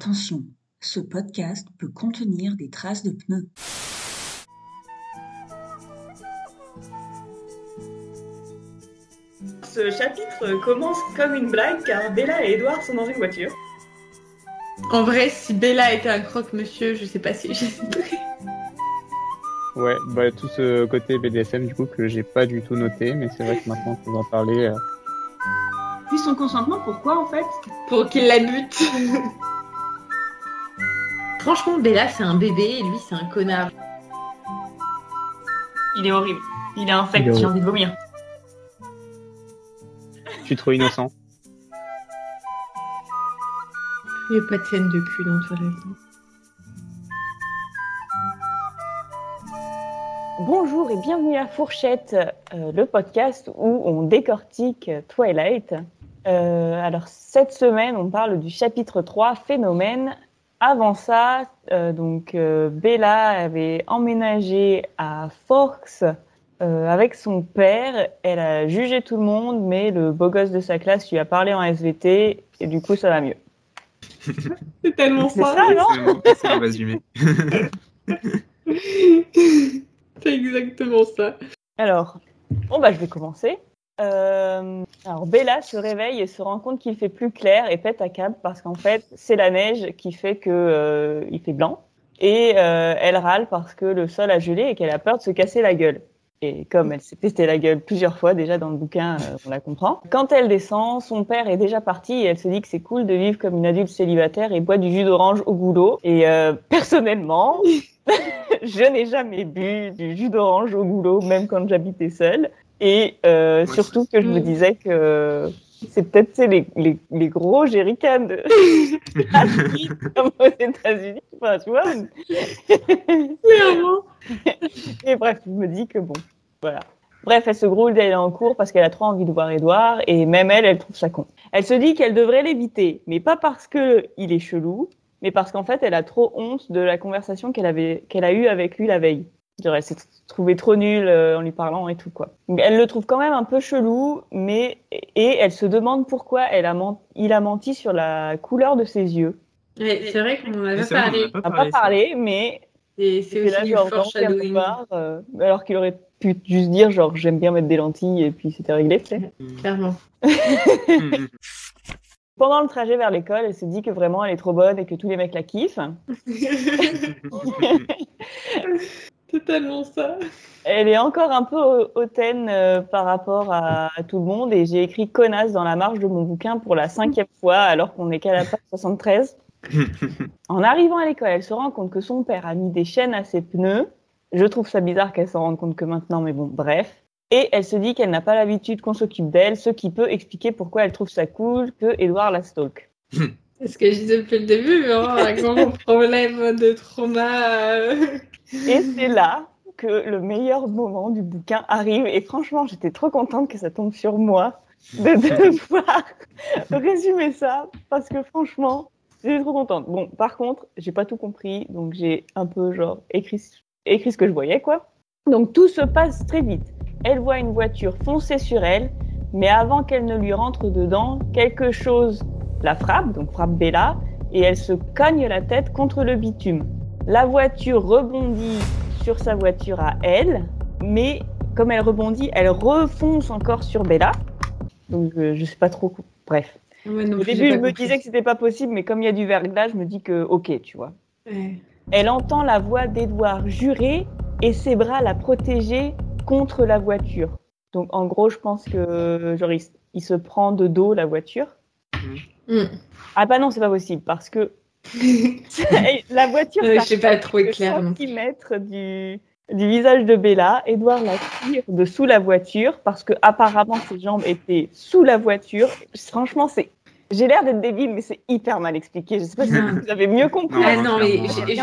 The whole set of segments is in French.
Attention, ce podcast peut contenir des traces de pneus. Ce chapitre commence comme une blague car Bella et Edouard sont dans une voiture. En vrai, si Bella était un croque-monsieur, je sais pas si j'ai Ouais, bah tout ce côté BDSM du coup que j'ai pas du tout noté, mais c'est vrai que maintenant que vous en parlez. euh, Puis son consentement, pourquoi en fait? Pour qu'il la bute. Franchement, Bella, c'est un bébé et lui, c'est un connard. Il est horrible. Il est infect, j'ai envie de vomir. Je suis trop innocent. Il n'y a pas de scène de cul dans Toilette. Bonjour et bienvenue à Fourchette, euh, le podcast où on décortique Twilight. Euh, alors cette semaine, on parle du chapitre 3, Phénomène. Avant ça, euh, donc euh, Bella avait emménagé à Forks euh, avec son père. Elle a jugé tout le monde, mais le beau gosse de sa classe lui a parlé en SVT et du coup ça va mieux. C'est tellement C'est ça, non C'est résumé. C'est exactement ça. Alors, bon bah je vais commencer. Euh, alors Bella se réveille et se rend compte qu'il fait plus clair et pète à câble parce qu'en fait c'est la neige qui fait que euh, il fait blanc et euh, elle râle parce que le sol a gelé et qu'elle a peur de se casser la gueule. Et comme elle s'est pété la gueule plusieurs fois déjà dans le bouquin, on la comprend. Quand elle descend, son père est déjà parti et elle se dit que c'est cool de vivre comme une adulte célibataire et boit du jus d'orange au goulot. Et personnellement, je n'ai jamais bu du jus d'orange au goulot, même quand j'habitais seule. Et euh, Moi, surtout que je me disais que c'est peut-être les, les, les gros jerrycans de comme aux États-Unis. Enfin, tu vois. Clairement. Et bref, je me dis que bon, voilà. Bref, elle se groule d'aller en cours parce qu'elle a trop envie de voir Edouard et même elle, elle trouve ça con. Elle se dit qu'elle devrait l'éviter, mais pas parce que il est chelou, mais parce qu'en fait, elle a trop honte de la conversation qu'elle avait, qu'elle a eue avec lui la veille. Elle s'est trouvée trop nulle euh, en lui parlant et tout quoi. Donc, elle le trouve quand même un peu chelou, mais et elle se demande pourquoi elle a men- il a menti sur la couleur de ses yeux. Ouais, c'est vrai qu'on en avait vrai, parlé. on pas n'a parlé. pas parlé, mais Et c'est là aussi du genre foreshadowing. part, euh, alors qu'il aurait pu juste dire genre j'aime bien mettre des lentilles et puis c'était réglé. tu sais. Clairement. Pendant le trajet vers l'école, elle se dit que vraiment elle est trop bonne et que tous les mecs la kiffent. Totalement ça. Elle est encore un peu hau- hautaine euh, par rapport à, à tout le monde et j'ai écrit connasse dans la marge de mon bouquin pour la cinquième fois alors qu'on est qu'à la page 73. En arrivant à l'école, elle se rend compte que son père a mis des chaînes à ses pneus. Je trouve ça bizarre qu'elle s'en rende compte que maintenant, mais bon, bref. Et elle se dit qu'elle n'a pas l'habitude qu'on s'occupe d'elle, ce qui peut expliquer pourquoi elle trouve ça cool que Edouard la stalk. C'est ce que je disais depuis le début, mais vraiment, un grand problème de trauma. euh, Et c'est là que le meilleur moment du bouquin arrive. Et franchement, j'étais trop contente que ça tombe sur moi de devoir résumer ça parce que franchement, j'étais trop contente. Bon, par contre, j'ai pas tout compris, donc j'ai un peu genre écrit, écrit ce que je voyais quoi. Donc tout se passe très vite. Elle voit une voiture foncer sur elle, mais avant qu'elle ne lui rentre dedans, quelque chose la frappe, donc frappe Bella, et elle se cogne la tête contre le bitume. La voiture rebondit sur sa voiture à elle, mais comme elle rebondit, elle refonce encore sur Bella. Donc je sais pas trop. Bref. ouais, non Au début, je me compris. disais que c'était pas possible, mais comme il y a du verglas, je me dis que ok, tu vois. Ouais. Elle entend la voix d'Edouard jurer et ses bras la protéger contre la voiture. Donc en gros, je pense que genre il se prend de dos la voiture. Mm. Ah bah non, c'est pas possible parce que la voiture Ouais, je sais pas trop clair centimètres du, du visage de Bella. Edouard la tire de sous la voiture parce que apparemment ses jambes étaient sous la voiture. Franchement, c'est j'ai l'air d'être débile, mais c'est hyper mal expliqué. Je sais pas si vous avez mieux compris. Non, Ah non, mais je,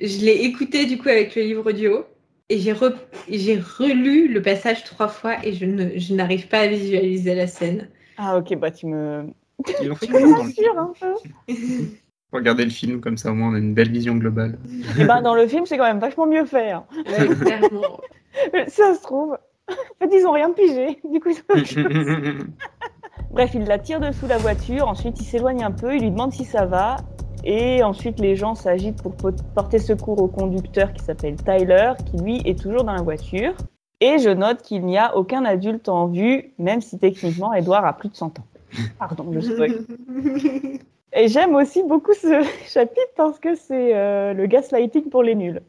je, je l'ai écouté du coup avec le livre audio et j'ai re- j'ai relu le passage trois fois et je ne je n'arrive pas à visualiser la scène. Ah ok, bah tu me Ils ont fait dans le rassures un peu. Regardez le film, comme ça au moins on a une belle vision globale. Et ben dans le film, c'est quand même vachement mieux fait. hein. Ouais. Ça se trouve. En fait, ils ont rien pigé. Du coup, Bref, il la tire dessous la voiture, ensuite il s'éloigne un peu, il lui demande si ça va, Et ensuite, les gens s'agitent pour po- porter secours au conducteur qui s'appelle Tyler, qui lui est toujours dans la voiture. Et je note qu'il n'y a aucun adulte en vue, même si techniquement Edouard a plus de 100 ans. Pardon, je spoil. Et j'aime aussi beaucoup ce chapitre parce que c'est euh, le gaslighting pour les nuls.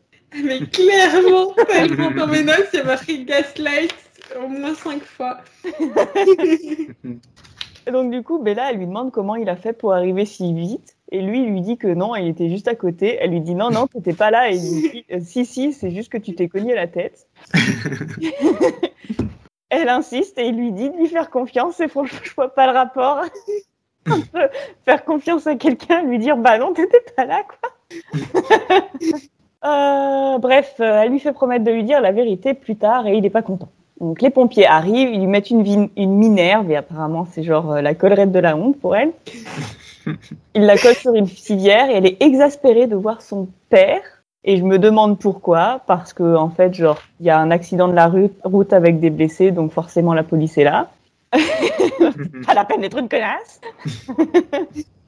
Mais clairement, tellement dans mes notes, il y a marqué gaslight au moins cinq fois. Et donc du coup, Bella, elle lui demande comment il a fait pour arriver si vite. Et lui, il lui dit que non, il était juste à côté. Elle lui dit non, non, t'étais pas là. Et il lui dit euh, si, si, c'est juste que tu t'es cogné la tête. Elle insiste et il lui dit de lui faire confiance. Et franchement, je vois pas le rapport entre faire confiance à quelqu'un lui dire bah non, t'étais pas là, quoi. Euh, bref, euh, elle lui fait promettre de lui dire la vérité plus tard et il est pas content. Donc les pompiers arrivent, ils lui mettent une, une minerve et apparemment c'est genre euh, la collerette de la honte pour elle. Ils la collent sur une civière et elle est exaspérée de voir son père. Et je me demande pourquoi, parce que en fait, genre, il y a un accident de la route, route avec des blessés, donc forcément la police est là. Pas la peine d'être une connasse.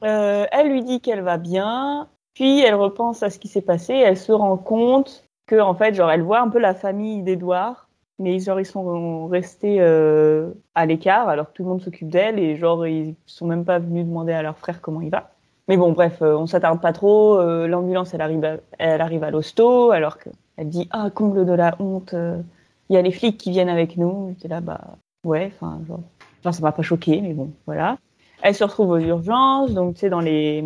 Euh, elle lui dit qu'elle va bien, puis elle repense à ce qui s'est passé, et elle se rend compte que en fait, genre, elle voit un peu la famille d'Edouard, mais genre ils sont restés euh, à l'écart alors que tout le monde s'occupe d'elle et genre ils sont même pas venus demander à leur frère comment il va. Mais bon, bref, euh, on s'attarde pas trop. euh, L'ambulance, elle arrive, à, elle arrive à l'hosto alors que elle dit ah comble de la honte, euh, il y a les flics qui viennent avec nous. J'étais là bah ouais, enfin genre, genre ça m'a pas choqué, mais bon voilà. Elle se retrouve aux urgences, donc tu sais dans les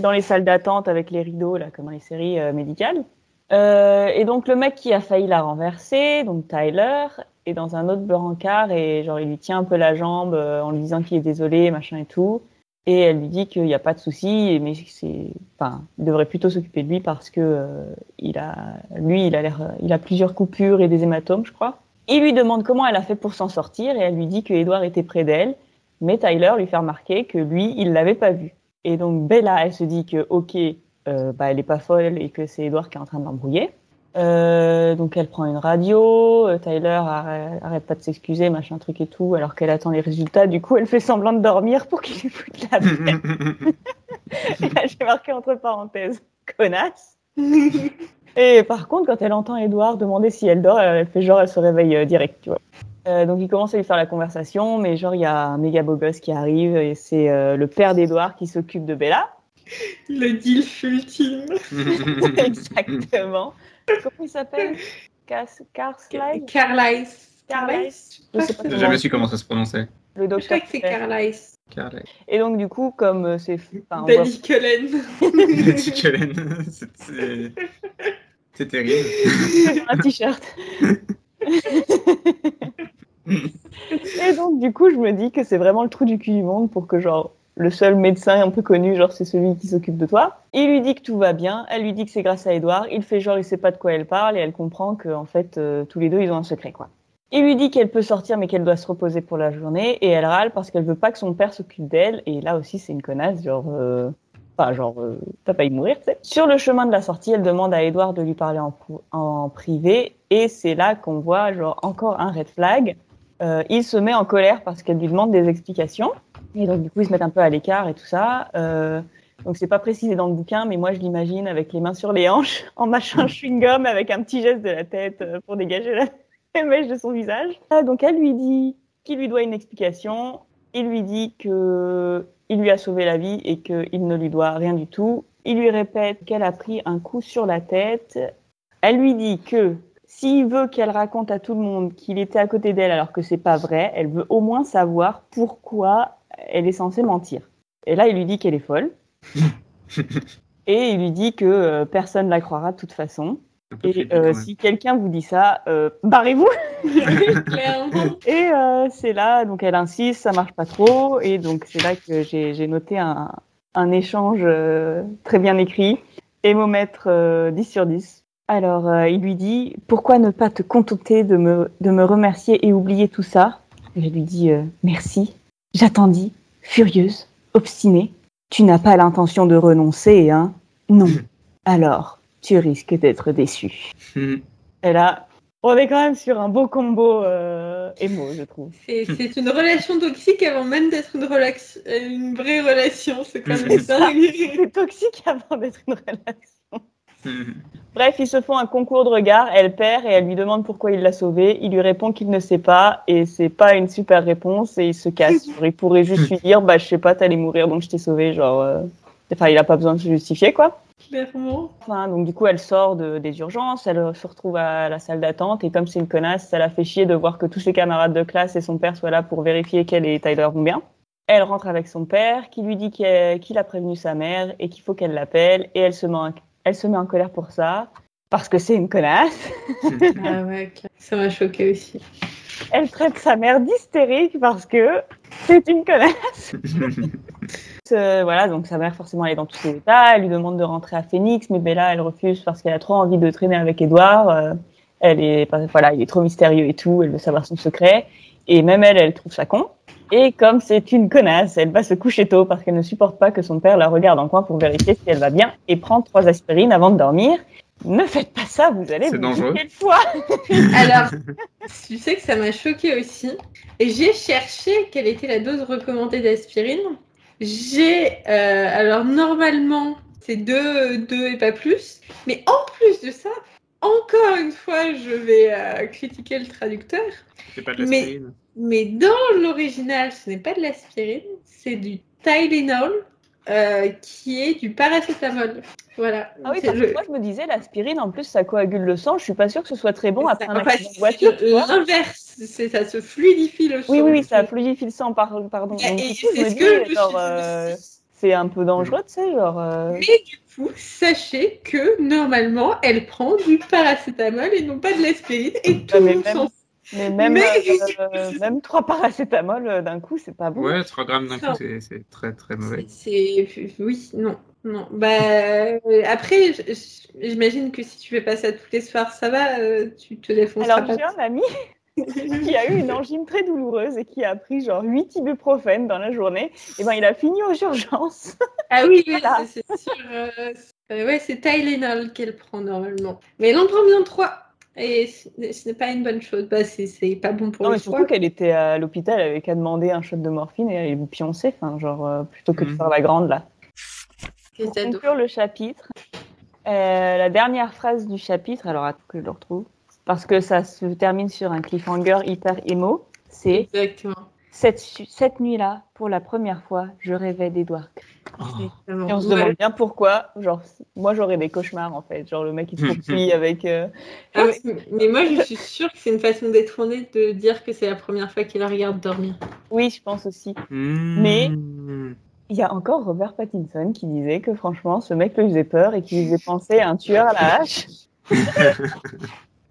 dans les salles d'attente avec les rideaux là comme dans les séries médicales. Et donc le mec qui a failli la renverser, donc Tyler, est dans un autre brancard et genre il lui tient un peu la jambe en lui disant qu'il est désolé, machin et tout. Et elle lui dit qu'il n'y a pas de souci, mais c'est, enfin, il devrait plutôt s'occuper de lui parce que euh, il a, lui, il a l'air, il a plusieurs coupures et des hématomes, je crois. Il lui demande comment elle a fait pour s'en sortir et elle lui dit que Edward était près d'elle, mais Tyler lui fait remarquer que lui, il l'avait pas vu. Et donc Bella, elle se dit que ok, euh, bah, elle est pas folle et que c'est Edward qui est en train de l'embrouiller. Euh, donc elle prend une radio, euh, Tyler arrête, arrête pas de s'excuser, machin truc et tout, alors qu'elle attend les résultats. Du coup, elle fait semblant de dormir pour qu'il lui foute la paix. et là, j'ai marqué entre parenthèses, connasse. et par contre, quand elle entend Edouard demander si elle dort, elle fait genre, elle se réveille euh, direct, tu vois. Euh, donc il commence à lui faire la conversation, mais genre il y a un méga beau gosse qui arrive et c'est euh, le père d'Edouard qui s'occupe de Bella. Le deal ultime. Exactement. Comment il s'appelle? Carlisle? Carlisle Je sais pas J'ai jamais su comment ça se prononçait. Le Je crois docteur. que c'est fait. Carlisle. Carlisle. Et donc du coup, comme euh, c'est, enfin, Daddy Cullen. Petit Cullen. C'est terrible. un t-shirt. Et donc, du coup, je me dis que c'est vraiment le trou du cul du monde pour que, genre, le seul médecin un peu connu, genre, c'est celui qui s'occupe de toi. Il lui dit que tout va bien. Elle lui dit que c'est grâce à Edouard. Il fait genre, il sait pas de quoi elle parle et elle comprend que, en fait, euh, tous les deux, ils ont un secret, quoi. Il lui dit qu'elle peut sortir, mais qu'elle doit se reposer pour la journée. Et elle râle parce qu'elle veut pas que son père s'occupe d'elle. Et là aussi, c'est une connasse, genre, euh, Enfin, genre, euh, t'as pas y mourir, tu sais. Sur le chemin de la sortie, elle demande à Edouard de lui parler en, privé. Et c'est là qu'on voit, genre, encore un red flag. Euh, il se met en colère parce qu'elle lui demande des explications. Et donc, du coup, ils se mettent un peu à l'écart et tout ça. Euh, donc, c'est pas précisé dans le bouquin, mais moi, je l'imagine avec les mains sur les hanches, en mâchant un chewing-gum, avec un petit geste de la tête euh, pour dégager la la mèche de son visage. Ah, donc, elle lui dit qu'il lui doit une explication. Il lui dit que il lui a sauvé la vie et qu'il ne lui doit rien du tout. Il lui répète qu'elle a pris un coup sur la tête. Elle lui dit que s'il veut qu'elle raconte à tout le monde qu'il était à côté d'elle alors que c'est pas vrai, elle veut au moins savoir pourquoi elle est censée mentir. Et là, il lui dit qu'elle est folle. et il lui dit que euh, personne ne la croira de toute façon. Et euh, si quelqu'un vous dit ça, euh, barrez-vous et euh, c'est là, donc elle insiste, ça marche pas trop, et donc c'est là que j'ai j'ai noté un, un échange euh, très bien écrit, hémomètre euh, 10 sur 10. Alors euh, il lui dit, pourquoi ne pas te contenter de me, de me remercier et oublier tout ça? Je lui dis, euh, merci, j'attendis, furieuse, obstinée. Tu n'as pas l'intention de renoncer, hein? Non. Alors, tu risques d'être déçu. Hmm. Et là, On est quand même sur un beau combo euh, émo, je trouve. C'est une relation toxique avant même d'être une, relax- une vraie relation. C'est quand même C'est ça. dingue. C'est toxique avant d'être une relation. Bref, ils se font un concours de regard. Elle perd et elle lui demande pourquoi il l'a sauvée. Il lui répond qu'il ne sait pas et c'est pas une super réponse et il se casse. Il pourrait juste lui dire, bah je sais pas, t'allais mourir donc je t'ai sauvée. Genre, euh, enfin, il a pas besoin de se justifier quoi. Clairement. Enfin, donc du coup, elle sort de, des urgences, elle se retrouve à la salle d'attente et comme c'est une connasse, ça la fait chier de voir que tous ses camarades de classe et son père soient là pour vérifier qu'elle et Tyler vont bien. Elle rentre avec son père qui lui dit qu'il a prévenu sa mère et qu'il faut qu'elle l'appelle et elle se, met en, elle se met en colère pour ça parce que c'est une connasse. Ah ouais, clair. ça m'a choqué aussi. Elle traite sa mère d'hystérique parce que c'est une connasse. Euh, voilà, donc sa mère forcément elle est dans tous ses états. Elle lui demande de rentrer à Phoenix, mais Bella elle refuse parce qu'elle a trop envie de traîner avec Edouard. Euh, elle est, voilà, il est trop mystérieux et tout. Elle veut savoir son secret. Et même elle, elle trouve ça con. Et comme c'est une connasse, elle va se coucher tôt parce qu'elle ne supporte pas que son père la regarde en coin pour vérifier si elle va bien et prend trois aspirines avant de dormir. Ne faites pas ça, vous allez C'est vous dangereux. le foie. Alors, tu sais que ça m'a choqué aussi. Et j'ai cherché quelle était la dose recommandée d'aspirine. J'ai, euh, alors normalement, c'est deux, deux et pas plus. Mais en plus de ça, encore une fois, je vais euh, critiquer le traducteur. C'est pas de Mais- l'aspirine. Mais dans l'original, ce n'est pas de l'aspirine, c'est du Tylenol, euh, qui est du paracétamol. Voilà. Ah oui, parce que moi je me disais, l'aspirine en plus ça coagule le sang. Je suis pas sûre que ce soit très bon après un En fait, accident de voiture. L'inverse, c'est ça se fluidifie le sang. Oui, oui, oui, ça fluidifie le sang, par- pardon. Et, et du coup, je c'est ce que je me genre, euh, c'est un peu dangereux, tu sais, genre. euh, Mais du sachez que normalement, elle prend du paracétamol et non pas de l'aspirine. Et tout Ouais, le mais monde s'en. Mais même, Mais- euh, même trois paracétamol euh, d'un coup, c'est pas bon. Ouais, 3 grammes d'un coup, c'est- très très mauvais. C'est oui, non, non. Bah euh, après, j'imagine que si tu fais pas ça tous les soirs, ça va, euh, tu te défonceras Alors, pas. j'ai un ami qui a eu une angine très douloureuse et qui a pris genre 8 ibuprofènes dans la journée. Et ben, il a fini aux urgences. Ah oui, oui, Voilà. c'est sûr. euh, c'est- euh, ouais, c'est Tylenol qu'elle prend normalement. Mais elle en prend bien trois. Et ce n'est pas une bonne chose. Bah, c'est c'est pas bon pour Non, le mais surtout qu'elle était à l'hôpital, elle avait qu'à demander un shot de morphine et elle est pioncée, enfin, genre, euh, plutôt que de Mhm. faire la grande là. Pour conclure le chapitre, euh, la dernière phrase du chapitre, alors attends que je le retrouve, parce que ça se termine sur un cliffhanger hyper émo, c'est Exactement. cette, cette nuit-là, pour la première fois, je rêvais d'Edouard. Exactement. Et on se Ouais. demande bien pourquoi. Genre, moi j'aurais des cauchemars en fait. Genre le mec il se poursuit avec. euh, Ah ouais, mais moi, je suis sûre que c'est une façon détournée de dire que c'est la première fois qu'il la regarde dormir. Oui, je pense aussi. Mais. Il y a encore Robert Pattinson qui disait que franchement ce mec lui faisait peur et qui lui faisait penser à un tueur à la hache.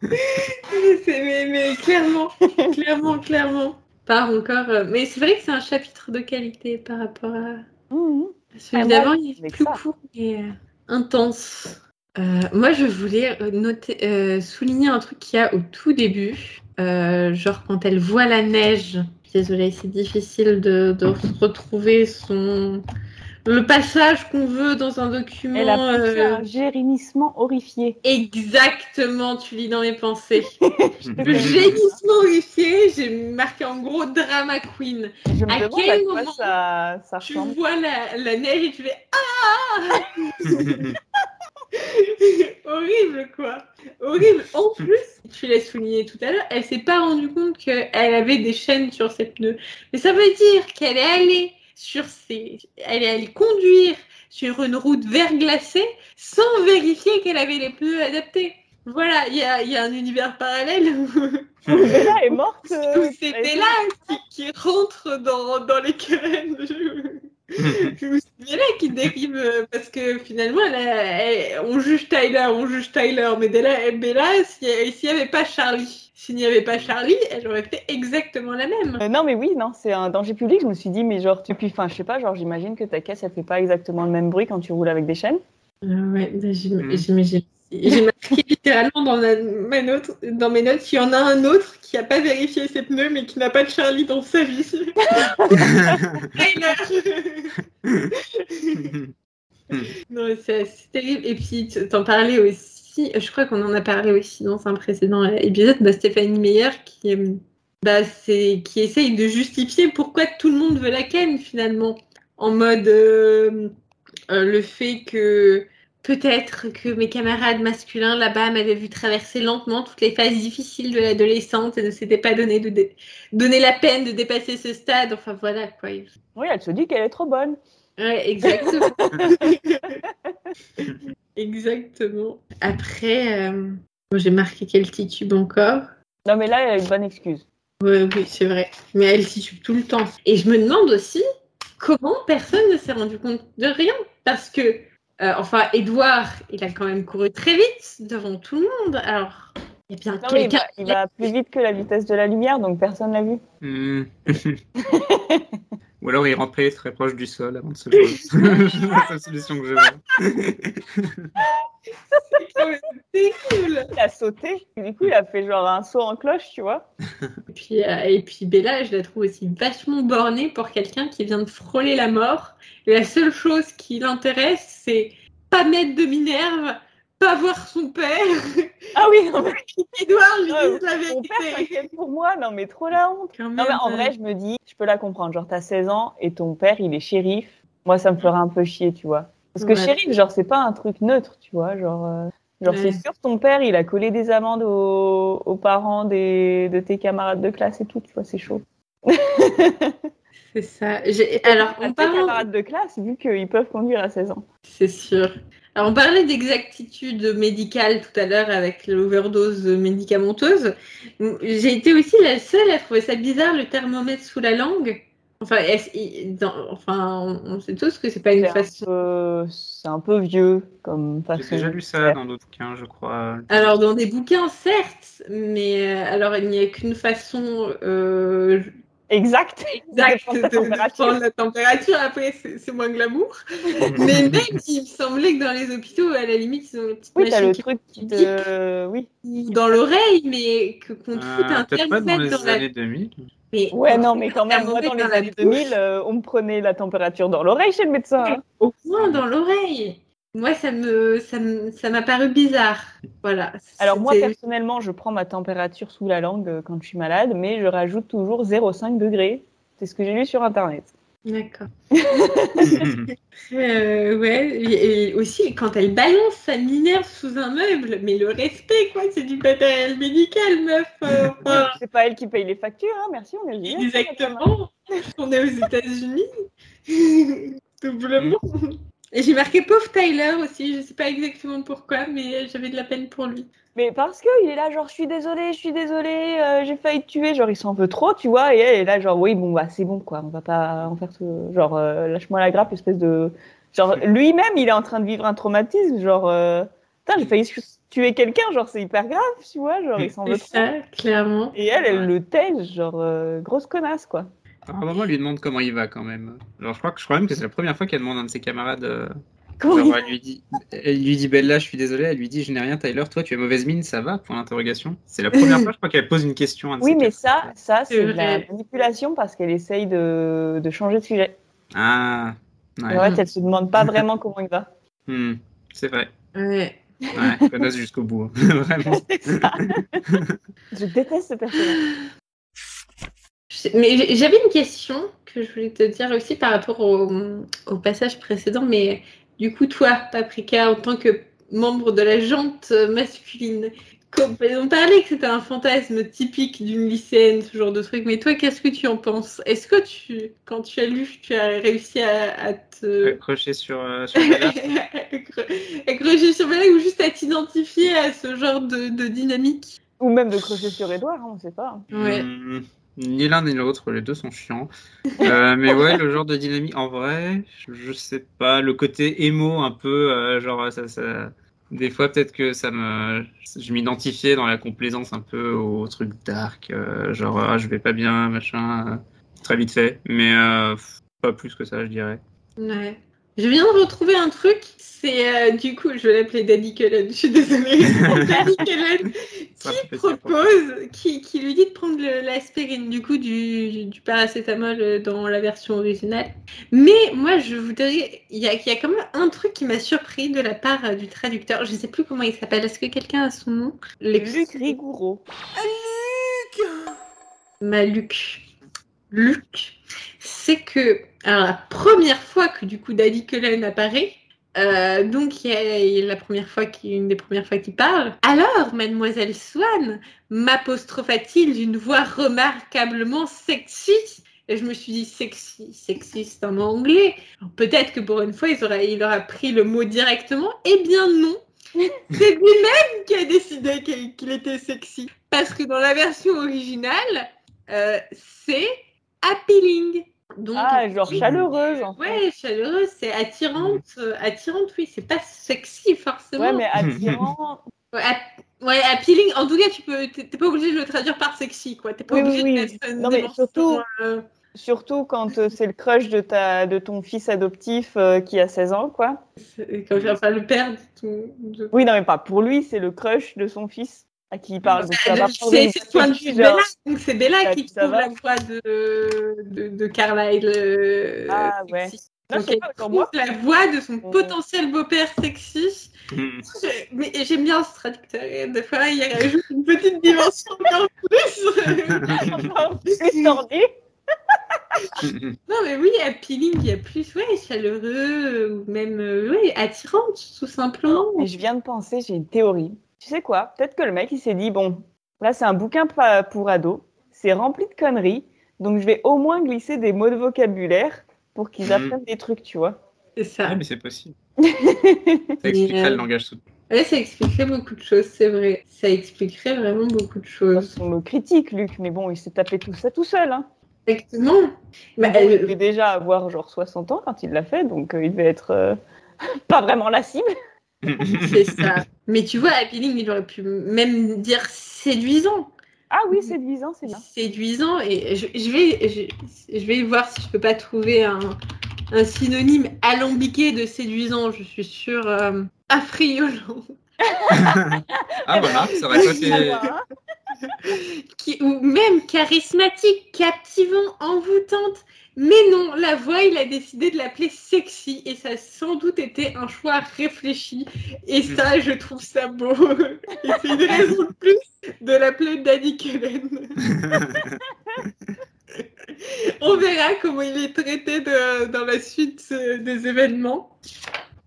Mais, mais clairement, clairement, clairement. Pas encore. euh, Mais c'est vrai que c'est un chapitre de qualité par rapport à Mhm. celui Ah, d'avant. Il est plus ça. court et euh, intense. Euh, moi, je voulais noter, souligner un truc qu'il y a au tout début. Genre quand elle voit la neige. Désolée, c'est difficile de, de retrouver son le passage qu'on veut dans un document. Elle a euh, un gémissement horrifié. Exactement, tu lis dans mes pensées. Le gémissement horrifié, j'ai marqué en gros drama queen. Je me À demande quel à quoi moment ça, ça Tu ressemble. vois la, la neige et tu fais horrible quoi. Horrible. En plus, tu l'as souligné tout à l'heure, elle s'est pas rendue compte qu'elle avait des chaînes sur ses pneus. Mais ça veut dire qu'elle est allée sur ses, elle est allée conduire sur une route verglacée sans vérifier qu'elle avait les pneus adaptés. Voilà, il y a, il y a un univers parallèle où, Bella est morte. euh, c'était là qui, qui rentre dans, dans les querelles. C'est là qui dérive euh, parce que finalement, elle a- elle- on juge Tyler, on juge Tyler, mais Bella, Bella si- s'il n'y avait pas Charlie, s'il n'y avait pas Charlie, elle aurait fait exactement la même. Euh, non mais oui, non, c'est un danger public. Je me suis dit, mais genre, tu puis, enfin, je sais pas, genre, j'imagine que ta caisse, elle fait pas exactement le même bruit quand tu roules avec des chaînes. ouais, j'im- Mm. j'imagine. J'ai marqué littéralement dans, la- ma note, dans mes notes qu'il y en a un autre qui n'a pas vérifié ses pneus mais qui n'a pas de Charlie dans sa vie. Non, c'est c'est terrible. Et puis, tu- t'en parlais aussi aussi, je crois qu'on en a parlé aussi dans un précédent épisode, bah, Stéphanie Meyer qui, euh, bah, c'est, qui essaye de justifier pourquoi tout le monde veut la ken finalement. En mode euh, euh, le fait que peut-être que mes camarades masculins là-bas m'avaient vu traverser lentement toutes les phases difficiles de l'adolescente et ne s'étaient pas donné, de dé- donné la peine de dépasser ce stade. Enfin voilà quoi. Oui, elle se dit qu'elle est trop bonne. Ouais, exactement. exactement. Après, euh, j'ai marqué qu'elle titube encore. Non, mais là, elle a une bonne excuse. Ouais, oui, c'est vrai. Mais elle titube tout le temps. Et je me demande aussi comment personne ne s'est rendu compte de rien. Parce que, euh, enfin, Edouard, il a quand même couru très vite devant tout le monde. Alors, il y a bien Non, mais il, quelqu'un. va, il va plus vite que la vitesse de la lumière, donc personne l'a vu. Hmm. Ou alors il rentrait très proche du sol avant de se lever. C'est la solution que je vois. C'est cool. Il a sauté, et du coup, il a fait genre un saut en cloche, tu vois. Et puis, euh, et puis Bella, je la trouve aussi vachement bornée pour quelqu'un qui vient de frôler la mort. Et la seule chose qui l'intéresse, c'est pas mettre de Minerve, pas voir son père. Ah oui, non, mais Edouard lui Ouais, dise la père vérité. s'inquiète pour moi, non, mais trop la honte. Quand Non, mais en euh, vrai, je me dis, je peux la comprendre. Genre, t'as 16 ans et ton père, il est shérif. Moi, ça me ferait un peu chier, tu vois. Parce que Ouais. shérif, genre, c'est pas un truc neutre, tu vois. Genre, euh, genre Ouais. c'est sûr, ton père, il a collé des amendes aux, aux parents des, de tes camarades de classe et tout, tu vois, c'est chaud. C'est ça. Alors, en parlant, camarades de classe, vu qu'ils peuvent conduire à 16 ans. c'est sûr. Alors, on parlait d'exactitude médicale tout à l'heure avec l'overdose médicamenteuse. J'ai été aussi la seule à trouver ça bizarre le thermomètre sous la langue. Enfin, dans- enfin on, sait tous que c'est pas une façon. peu, c'est un peu vieux comme façon. J'ai déjà lu ça dans d'autres bouquins, je crois. Alors, dans des bouquins, certes, mais euh, alors il n'y a qu'une façon euh, Exact. exacte De de, prendre la température. Après, c'est moins glamour. mais même, il me semblait que dans les hôpitaux, à la limite, ils ont une petite Oui, t'as machine le qui truc qui te. Oui. ou dans l'oreille, mais que qu'on te foute Euh, un pas dans les dans la années 2000. Mais Ouais, non, mais quand même, moi, dans les années 2000, euh, on me prenait la température dans l'oreille chez le médecin. hein. Au moins dans l'oreille. Moi, ça me, ça me- ça m'a paru bizarre. Voilà. Alors, moi, personnellement, je prends ma température sous la langue euh, quand je suis malade, mais je rajoute toujours 0,5 degrés. C'est ce que j'ai lu sur Internet. D'accord. Euh, ouais. Et et aussi, quand elle balance sa minerve sous un meuble, mais le respect, quoi, c'est du matériel médical, meuf. euh, enfin, C'est pas elle qui paye les factures, hein, merci, on est exactement. On est aux États-Unis. Doublement. Et j'ai marqué pauvre Tyler aussi, je sais pas exactement pourquoi, mais j'avais de la peine pour lui. Mais parce que il est là, genre, je suis désolée, je suis désolée, euh, j'ai failli te tuer, genre, sont un peu trop, tu vois, et elle est là, genre, oui, bon, bah, c'est bon, quoi, on va pas en faire tout. Genre, euh, lâche-moi la grappe, espèce de. Genre, lui-même, il est en train de vivre un traumatisme, genre, euh, putain, j'ai failli tuer quelqu'un, genre, c'est hyper grave, tu vois, genre, il s'en veut C'est trop. ça, clairement. Et elle, elle le tège, genre, euh, grosse connasse, quoi. À un moment, elle lui demande comment il va quand même. Alors, je crois, que, je crois même que c'est la première fois qu'elle demande à un de ses camarades. euh, Comment genre, il- elle lui dit, elle lui dit Bella, je suis désolée. Elle lui dit, je n'ai rien, Tyler. Toi, tu as mauvaise mine, ça va? Point d'interrogation. C'est la première fois, je crois, qu'elle pose une question. À un de Oui, ses mais camarades. ça, ça, C'est de la manipulation parce qu'elle essaye de, de changer de sujet. Ah, ouais. En fait, elle se demande pas vraiment comment il va. Hmm, c'est vrai. Ouais. Ouais, connasse jusqu'au bout. hein. Vraiment. C'est ça. Je déteste ce personnage. Mais j'avais une question que je voulais te dire aussi par rapport au, au passage précédent, mais du coup, toi, Paprika, en tant que membre de la jante masculine, on parlait que c'était un fantasme typique d'une lycéenne, ce genre de truc, mais toi, qu'est-ce que tu en penses? Est-ce que tu, quand tu as lu, tu as réussi à, à te... Accroché sur, euh, sur Bella. accrocher sur Bella ou juste à t'identifier à ce genre de, de dynamique? Ou même de crocher sur Edouard, hein, on sait pas. Ouais. Hmm, Ni l'un ni l'autre, les deux sont chiants. Euh, mais ouais, le genre de dynamique, en vrai, je, sais pas, le côté émo un peu, euh, genre ça, ça, des fois peut-être que ça me, je m'identifiais dans la complaisance un peu au truc dark, euh, genre ah, je vais pas bien, machin, très vite fait, mais pas plus que ça, je dirais. Ouais. Je viens de retrouver un truc. C'est euh, du coup, je vais l'appeler Daddy Cullen. Je suis désolée. Daddy Cullen qui propose, qui, qui lui dit de prendre l'aspirine du coup du, du paracétamol euh, dans la version originale. Mais moi, je voudrais, il y a, il y a quand même un truc qui m'a surpris de la part euh, du traducteur. Je ne sais plus comment il s'appelle. Est-ce que quelqu'un a son nom? Luc Rigouro. Ma Luc. Luc, c'est que alors, la première fois que du coup Daddy Cullen apparaît, euh, donc il y a- la première fois qui, une des premières fois qu'il parle. Alors, Mademoiselle Swan m'apostropha-t-il d'une voix remarquablement sexy? Et je me suis dit sexy, sexy, c'est un mot anglais. Peut-être que pour une fois, il aura, il aura pris le mot directement. Eh bien non. C'est lui-même qui a décidé qu'il qu'il était sexy. Parce que dans la version originale, euh, c'est appealing. Donc, Ah, genre oui. chaleureuse en fait. Ouais, chaleureuse, c'est attirante. euh, attirante, oui, c'est pas sexy forcément. Ouais, mais attirant. Ouais, ap- ouais, appealing, en tout cas, tu peux, t'es pas obligé de le traduire par sexy, quoi. T'es pas Oui, obligé oui, de mettre une Non, mais surtout- euh, Surtout quand euh, c'est le crush de, ta, de ton fils adoptif euh, qui a 16 ans, quoi. quand enfin, le père de ton. de- Oui, non, mais pas pour lui, c'est le crush de son fils à qui il parle. Donc, ça va C'est le point de vue Bella. Donc c'est Bella qui trouve la voix de, de, de Carlyle. euh, Ah, ouais. sexy. Non, Donc elle trouve moi. la voix de son Euh. potentiel beau-père sexy. Mm. Mais j'aime bien ce traducteur. et Des fois, il rajoute une petite dimension encore plus. Tordu. non, mais oui, appealing, il y a plus, ouais, chaleureux, euh, ou même, euh, ouais, attirante, tout simplement. Et je viens de penser, j'ai une théorie. Tu sais quoi? Peut-être que le mec, il s'est dit, bon, là, c'est un bouquin pour ados, c'est rempli de conneries, donc je vais au moins glisser des mots de vocabulaire pour qu'ils Mhm. apprennent des trucs, tu vois. C'est ça. Ouais, mais c'est possible. Ça expliquerait euh, le langage soutenu. Ouais, ça expliquerait beaucoup de choses, c'est vrai. Ça expliquerait vraiment beaucoup de choses. On le critique, Luc, mais bon, il s'est tapé tout ça tout seul. Hein. Exactement. Bah, Bon, il euh, devait déjà avoir genre 60 ans quand il l'a fait, donc euh, il devait être euh, pas vraiment la cible. C'est ça. Mais tu vois, appealing, il aurait pu même dire séduisant. Ah oui, séduisant, c'est bien. séduisant et je, je vais je, je vais voir si je peux pas trouver un, un synonyme alambiqué de séduisant je suis sûre euh, affriolant ah voilà, ça hein, qui ou même charismatique captivant envoûtante mais non la voix il a décidé de l'appeler sexy et ça a sans doute été un choix réfléchi et ça je trouve ça beau et c'est une raison de plus de l'appeler Daddy Kellen On verra comment il est traité de- dans la suite euh, des événements.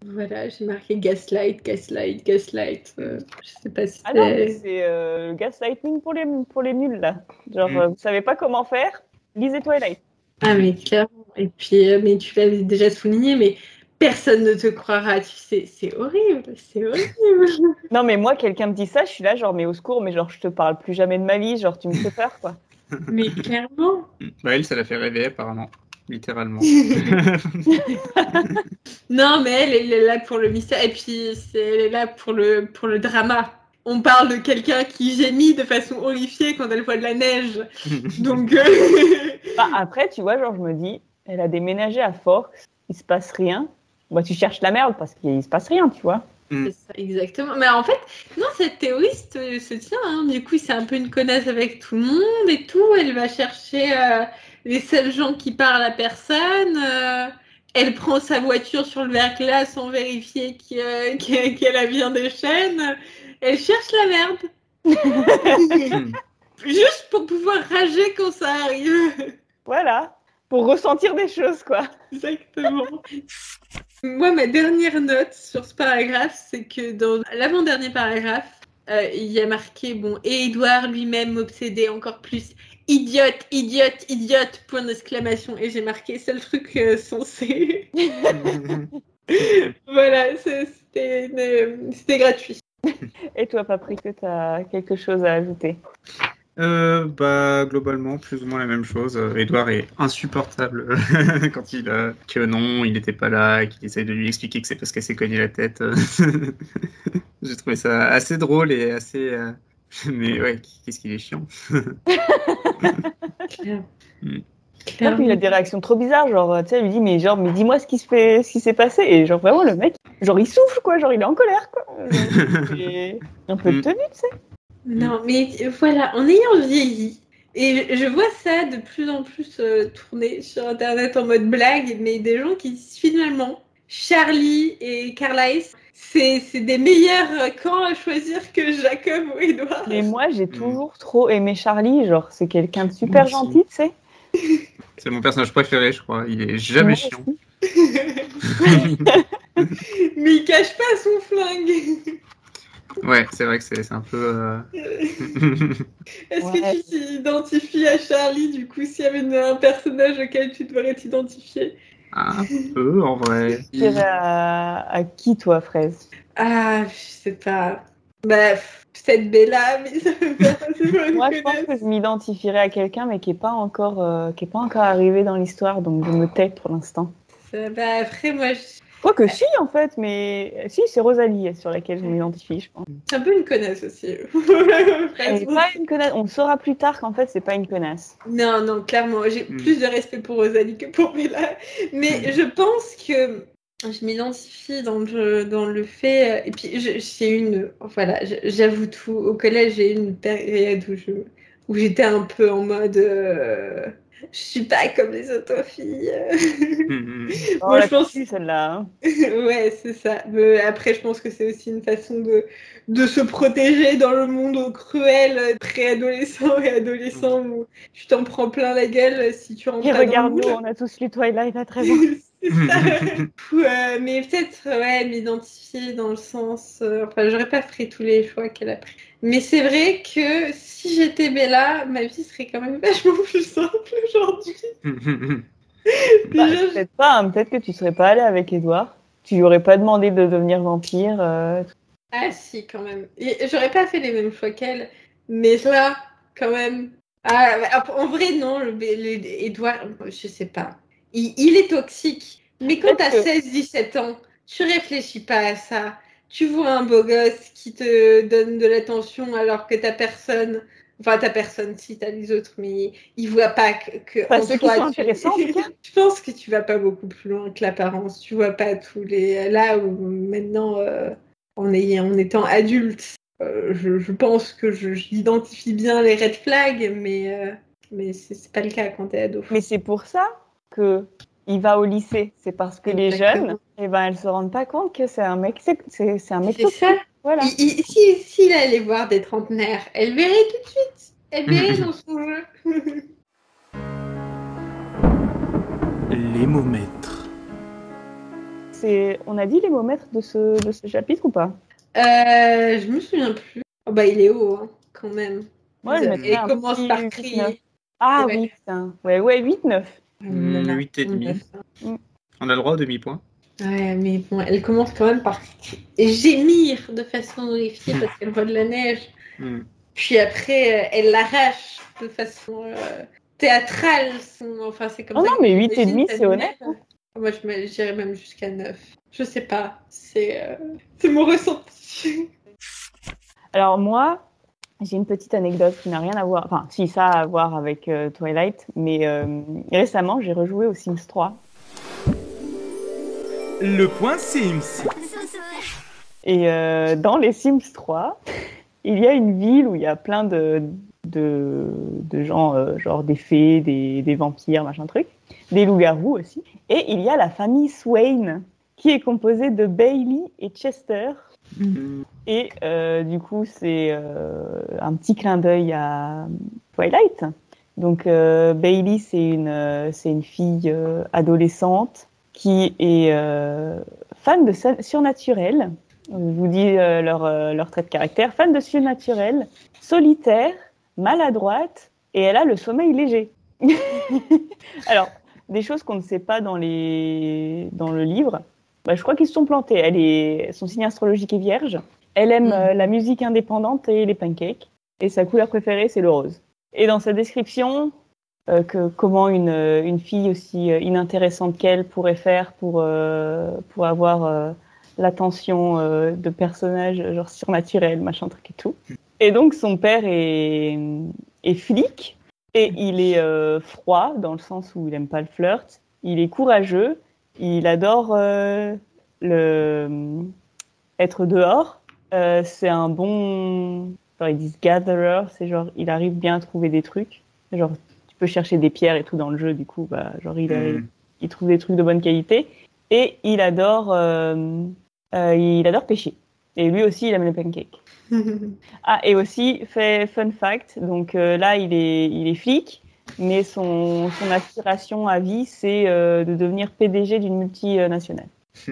Voilà, j'ai marqué gaslight, gaslight, gaslight. Euh, je sais pas si Ah non, mais c'est. euh, gaslighting pour les, pour les nuls, là. Genre, Mm. euh, vous savez pas comment faire? Lisez Twilight. Ah, mais clairement. Et puis, euh, mais tu l'avais déjà souligné, mais personne ne te croira. Tu sais, c'est horrible, c'est horrible. Non, mais moi, quelqu'un me dit ça, je suis là, genre, mais au secours, mais genre, je te parle plus jamais de ma vie, genre, tu me fais peur, quoi. mais clairement. Bah, elle, ça l'a fait rêver, apparemment. Littéralement. Non, mais elle, elle est là pour le mystère. Et puis, c'est- elle est là pour le, pour le drama. On parle de quelqu'un qui gémit de façon horrifiée quand elle voit de la neige. Donc, euh, Bah, après, tu vois, genre, je me dis, elle a déménagé à Forks, il se passe rien. Bah, tu cherches la merde parce qu'il se passe rien, tu vois. ça, exactement. Mais en fait, non, cette théorie se, se tient. hein. Du coup, c'est un peu une connasse avec tout le monde et tout. Elle va chercher euh, les seuls gens qui parlent à personne. euh, elle prend sa voiture sur le verglas sans vérifier euh, qu'elle a bien des chaînes. Elle cherche la merde. Juste pour pouvoir rager quand ça arrive. Voilà. Pour ressentir des choses, quoi. Exactement. Moi, ma dernière note sur ce paragraphe, c'est que dans l'avant-dernier paragraphe, euh, il y a marqué bon, et Edouard lui-même obsédé encore plus. Idiote, idiote, idiote, point d'exclamation. Et j'ai marqué, c'est le truc euh, censé. voilà, une- c'était gratuit. Et toi, Patrick, tu as quelque chose à ajouter? Euh, bah, globalement, plus ou moins la même chose. Euh, Edouard est insupportable quand il a que non, il n'était pas là, qu'il essaye de lui expliquer que c'est parce qu'elle s'est cogné la tête. J'ai trouvé ça assez drôle et assez. euh, Mais ouais, qu'est-ce qu'il est chiant. Puis il a des réactions trop bizarres, genre, tu sais, il lui dit, mais genre, mais dis-moi ce qui se fait, ce qui s'est passé. Et genre, vraiment, le mec, genre, il souffle, quoi, genre, il est en colère, quoi. Et un peu de Mm. tenue, tu sais. Non, mais voilà, en ayant vieilli, et je, vois ça de plus en plus euh, tourner sur Internet en mode blague, mais des gens qui disent finalement, Charlie et Carlisle, c'est c'est des meilleurs euh, camps à choisir que Jacob ou Edouard. Mais moi, j'ai toujours trop aimé Charlie, genre, c'est quelqu'un de super gentil, tu sais. C'est mon personnage préféré, je crois. Il est jamais chiant. mais il cache pas son flingue. ouais, c'est vrai que c'est un peu. euh, Est-ce Ouais. que tu t'identifies à Charlie du coup s'il y avait une- un personnage auquel tu devrais t'identifier? Un peu, en vrai. Tu dirais à, à qui, toi, Fraise? Ah, je sais pas. Bah, peut-être Bella, mais ça me Moi, je pense connasse. que je m'identifierais à quelqu'un, mais qui n'est pas, encore, euh, qui est pas encore arrivé dans l'histoire, donc je me tais pour l'instant. Bah, après, moi, je- Quoique, si, en fait, mais si, c'est Rosalie sur laquelle je m'identifie, je pense. c'est un peu une connasse aussi. Elle est pas une connasse. On saura plus tard qu'en fait, c'est pas une connasse. Non, non, clairement, j'ai Hmm. plus de respect pour Rosalie que pour Bella. Mais je pense que je m'identifie dans le, dans le fait. euh, Et puis, j'ai une. Voilà, j'avoue tout. Au collège, j'ai eu une période où je où j'étais un peu en mode. euh, je suis pas comme les autres filles. Mhm. Oh, Moi, je pense- celle-là. hein. ouais, c'est ça. Mais après, je pense que c'est aussi une façon de, de se protéger dans le monde cruel, euh, préadolescent et adolescent, où tu t'en prends plein la gueule si tu rentres Et pas dans le regarde-nous, moule. on a tous lu Twilight à 13 ans. Ouais, mais peut-être, ouais, m'identifier dans le sens. euh, enfin, j'aurais pas pris tous les choix qu'elle a pris. Mais c'est vrai que si j'étais Bella, ma vie serait quand même vachement plus simple aujourd'hui. Bah, je- peut-être pas, hein, peut-être que tu serais pas allé avec Edouard. Tu lui aurais pas demandé de devenir vampire. euh, Ah si, quand même. J'aurais pas fait les mêmes choix qu'elle, mais là, quand même. Ah, en vrai, non, le, le- Edouard, je sais pas. Il, il est toxique. Mais quand t'as Peut-être 16-17 ans, tu réfléchis pas à ça. Tu vois un beau gosse qui te donne de l'attention alors que t'as personne. Enfin, t'as personne si t'as les autres, mais il voit pas que, que Pas en ceux qui toi, sont tu- intéressants, en tout cas. Je pense que tu vas pas beaucoup plus loin que l'apparence. Tu vois pas tous les. Là où maintenant, euh, en, étant adulte, euh, je, je pense que j'identifie bien les red flags, mais, euh, mais c'est pas le cas quand t'es ado. Mais c'est pour ça que il va au lycée. C'est parce que les jeunes, eh ben, elles se rendent pas compte que c'est un mec, c'est un mec C'est ça. Voilà. Il- il- si- S'il allait voir des trentenaires, elle verrait tout de suite. Elle verrait dans son jeu. L'émomètre. C'est, on a dit les mots maîtres de ce, de ce chapitre ou pas? Euh, je me souviens plus. Oh, bah, il est haut, hein, quand même. Moi, je Et mettrais un commence petit par 8-9. crier. Ah Ouais. oui, putain. Ouais, ouais, 8-9. Mm, Voilà. huit et demi. On a On a le droit au demi-point. Ouais, mais bon, elle commence quand même par gémir de façon horrifiée parce qu'elle voit de la neige. Mm. Puis après, euh, elle l'arrache de façon euh, théâtrale. son- Enfin, c'est comme Oh ça non, mais j'imagine 8,5, cette c'est honnête, neige. Moi, je me- j'irais même jusqu'à 9. Je sais pas. C'est euh, c'est mon ressenti. Alors moi, j'ai une petite anecdote qui n'a rien à voir, enfin si ça a à voir avec euh, Twilight, mais euh, récemment j'ai rejoué au Sims 3 Le point Sims. et euh, dans les Sims 3, il y a une ville où il y a plein de de, de gens, genre des fées, des, des vampires, machin truc, des loups-garous aussi, et il y a la famille Swain qui est composée de Bailey et Chester. Et euh, du coup, c'est euh, un petit clin d'œil à Twilight. Donc, euh, Bailey, c'est une, c'est une fille adolescente qui est fan de surnaturel. Je vous dis leur, leur trait de caractère. Fan de surnaturel, solitaire, maladroite, et elle a le sommeil léger. Alors, des choses qu'on ne sait pas dans, les... dans le livre. Bah, je crois qu'ils se sont plantés. Elle est... Son signe astrologique est vierge. Elle aime Mhm. euh, la musique indépendante et les pancakes. Et sa couleur préférée, c'est le rose. Et dans sa description, euh, que comment une, euh, une fille aussi inintéressante qu'elle pourrait faire pour, euh, pour avoir euh, l'attention de personnages genre surnaturels, machin truc et tout. Et donc son père est, est flic Et il est froid dans le sens où il aime pas le flirt. Il est courageux. Il adore euh, le être dehors. Euh, c'est un bon, genre ils disent gatherer. C'est genre il arrive bien à trouver des trucs. Genre tu peux chercher des pierres et tout dans le jeu. Du coup, bah genre il, a- Hmm. il trouve des trucs de bonne qualité. Et il adore, euh, euh, il adore pêcher. Et lui aussi, il aime les pancakes. Ah, et aussi, fait fun fact, donc euh, là, il est, il est flic, mais son, son aspiration à vie, c'est euh, de devenir PDG d'une multinationale.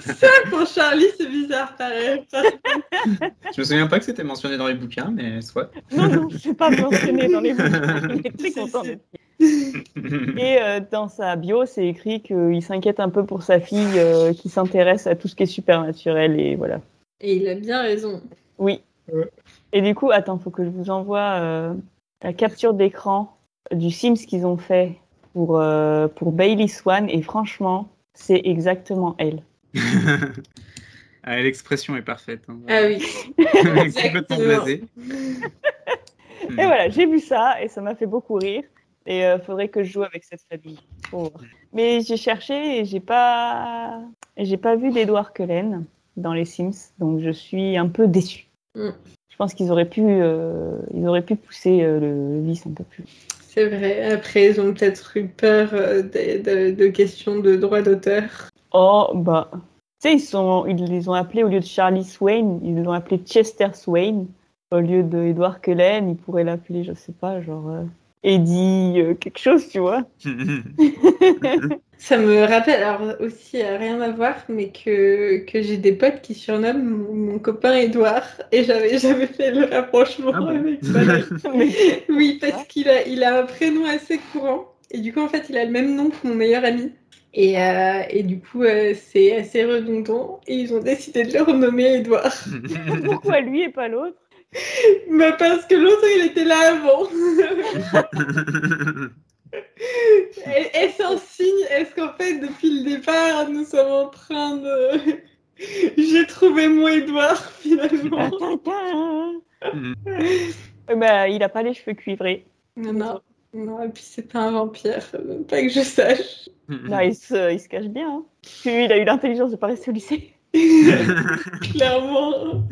Ça, pour Charlie, c'est bizarre, pareil. Je me souviens pas que c'était mentionné dans les bouquins, mais soit. Non, non, je ne pas mentionné dans les bouquins. Est très content d'être Et euh, dans sa bio, c'est écrit qu'il s'inquiète un peu pour sa fille euh, qui s'intéresse à tout ce qui est supernaturel et voilà. Et il a bien raison. Oui. Ouais. Et du coup, attends, faut que je vous envoie euh, la capture d'écran du Sims qu'ils ont fait pour, euh, pour Bailey Swan. Et franchement, c'est exactement elle. Ah, L'expression est parfaite. hein. Ah oui. Complètement exactement. blasé. Et voilà, j'ai vu ça et ça m'a fait beaucoup rire. Et euh, faudrait que je joue avec cette famille. Mais j'ai cherché et j'ai pas, j'ai pas vu d'Edouard Cullen dans les Sims, donc je suis un peu déçue. Mm. Je pense qu'ils auraient pu, euh, ils auraient pu pousser euh, le, le vice un peu plus. C'est vrai. Après, ils ont peut-être eu peur euh, de, de- de questions de droit d'auteur. Oh, bah. Tu sais, ils, sont, ils les ont appelés, au lieu de Charlie Swain, ils les ont appelés Chester Swain. Au lieu de Edward Cullen, ils pourraient l'appeler, je sais pas, genre Eddie, euh, quelque chose, tu vois. Ça me rappelle, alors aussi, euh, rien à voir, mais que, que j'ai des potes qui surnomment mon, mon copain Edouard. Et j'avais jamais fait le rapprochement Ah bon avec ça. oui, parce qu'il a, il a un prénom assez courant. Et du coup, en fait, il a le même nom que mon meilleur ami. Et, euh, et du coup, euh, c'est assez redondant. Et ils ont décidé de le renommer Edouard. Pourquoi lui et pas l'autre? Bah, parce que l'autre, il était là avant. Est-ce un signe Est-ce qu'en fait, depuis le départ, nous sommes en train de. J'ai trouvé mon Edouard finalement. Bah, il a pas les cheveux cuivrés. Non, non, et puis c'est pas un vampire, pas que je sache. Non, il, se, il se cache bien. Hein. Lui, il a eu l'intelligence de pas rester au lycée. Clairement.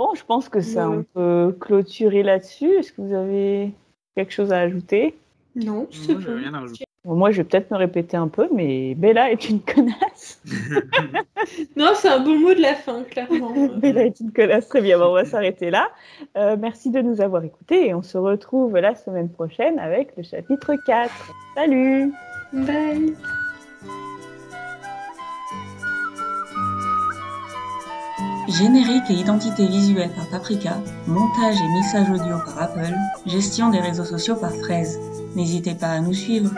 Bon, je pense que ça, on peut clôturer là-dessus. Est-ce que vous avez quelque chose à ajouter? Non, c'est bon. rien à rajouter. Bon, Moi, je vais peut-être me répéter un peu, mais Bella est une connasse. Non, c'est un bon mot de la fin, clairement. Bella est une connasse. Très bien, bon, on va s'arrêter là. Euh, merci de nous avoir écoutés et on se retrouve la semaine prochaine avec le chapitre 4. Salut Bye. Générique et identité visuelle par Paprika, montage et mixage audio par Apple, gestion des réseaux sociaux par Fraise. N'hésitez pas à nous suivre.